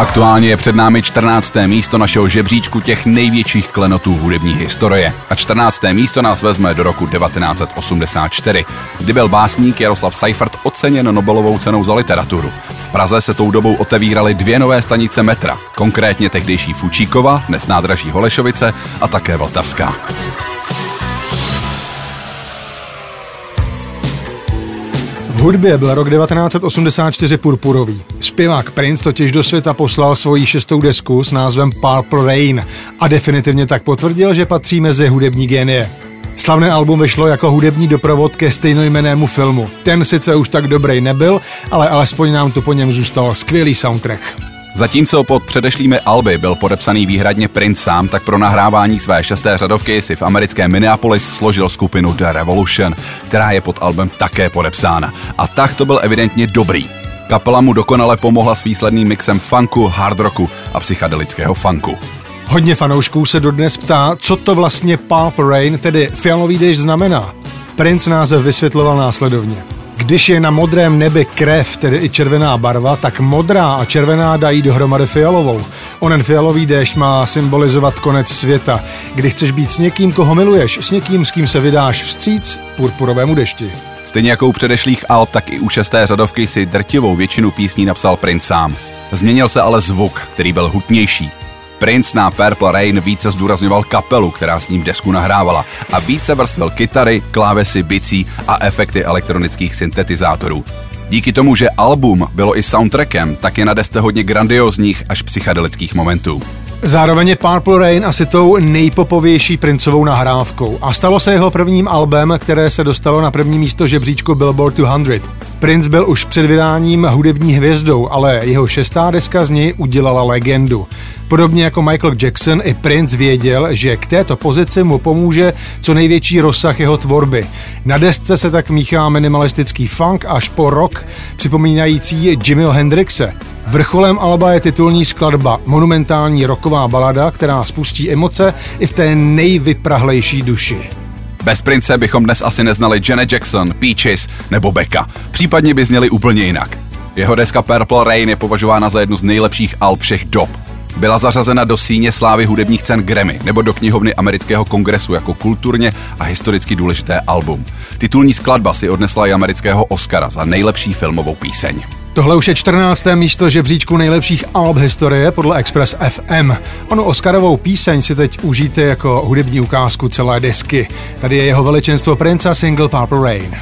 Aktuálně je před námi 14. místo našeho žebříčku těch největších klenotů hudební historie. A 14. místo nás vezme do roku 1984, kdy byl básník Jaroslav Seifert oceněn Nobelovou cenou za literaturu. V Praze se tou dobou otevíraly dvě nové stanice metra, konkrétně tehdejší Fučíkova, dnes nádraží Holešovice a také Vltavská. Hudbě byl rok 1984 purpurový. Zpěvák Prince totiž do světa poslal svoji šestou desku s názvem Purple Rain a definitivně tak potvrdil, že patří mezi hudební génie. Slavné album vyšlo jako hudební doprovod ke stejnojmenému filmu. Ten sice už tak dobrý nebyl, ale alespoň nám tu po něm zůstal skvělý soundtrack. Zatímco pod předešlými alby byl podepsaný výhradně Prince sám, tak pro nahrávání své šesté řadovky si v americkém Minneapolis složil skupinu The Revolution, která je pod albem také podepsána. A tak to byl evidentně dobrý. Kapela mu dokonale pomohla s výsledným mixem funku, hard rocku a psychedelického funku. Hodně fanoušků se dodnes ptá, co to vlastně Purple Rain, tedy fialový déšť, znamená. Prince název vysvětloval následovně. Když je na modrém nebi krev, tedy i červená barva, tak modrá a červená dají dohromady fialovou. Onen fialový déšť má symbolizovat konec světa, kdy chceš být s někým, koho miluješ, s někým, s kým se vydáš vstříc purpurovému dešti. Stejně jako u předešlých alb, tak i u šesté řadovky si drtivou většinu písní napsal Prince sám. Změnil se ale zvuk, který byl hutnější. Prince na Purple Rain více zdůrazňoval kapelu, která s ním desku nahrávala a více vrstvil kytary, klávesy, bicí a efekty elektronických syntetizátorů. Díky tomu, že album bylo i soundtrackem, tak je na desce hodně grandiozních až psychedelických momentů. Zároveň je Purple Rain asi tou nejpopovější princovou nahrávkou a stalo se jeho prvním albem, které se dostalo na první místo žebříčku Billboard 200. Prince byl už před vydáním hudební hvězdou, ale jeho šestá deska z něj udělala legendu. Podobně jako Michael Jackson, i Prince věděl, že k této pozici mu pomůže co největší rozsah jeho tvorby. Na desce se tak míchá minimalistický funk až po rock, připomínající Jimmyho Hendrixe. Vrcholem alba je titulní skladba, monumentální rocková balada, která spustí emoce i v té nejvyprahlejší duši. Bez Prince bychom dnes asi neznali Janet Jackson, Peaches nebo Becca. Případně by zněli úplně jinak. Jeho deska Purple Rain je považována za jednu z nejlepších alb všech dob. Byla zařazena do síně slávy hudebních cen Grammy nebo do knihovny amerického kongresu jako kulturně a historicky důležité album. Titulní skladba si odnesla i amerického Oscara za nejlepší filmovou píseň. Tohle už je 14. místo žebříčku nejlepších alb historie podle Express FM. Onu Oscarovou píseň si teď užijte jako hudební ukázku celé desky. Tady je jeho veličenstvo Prince a single Purple Rain.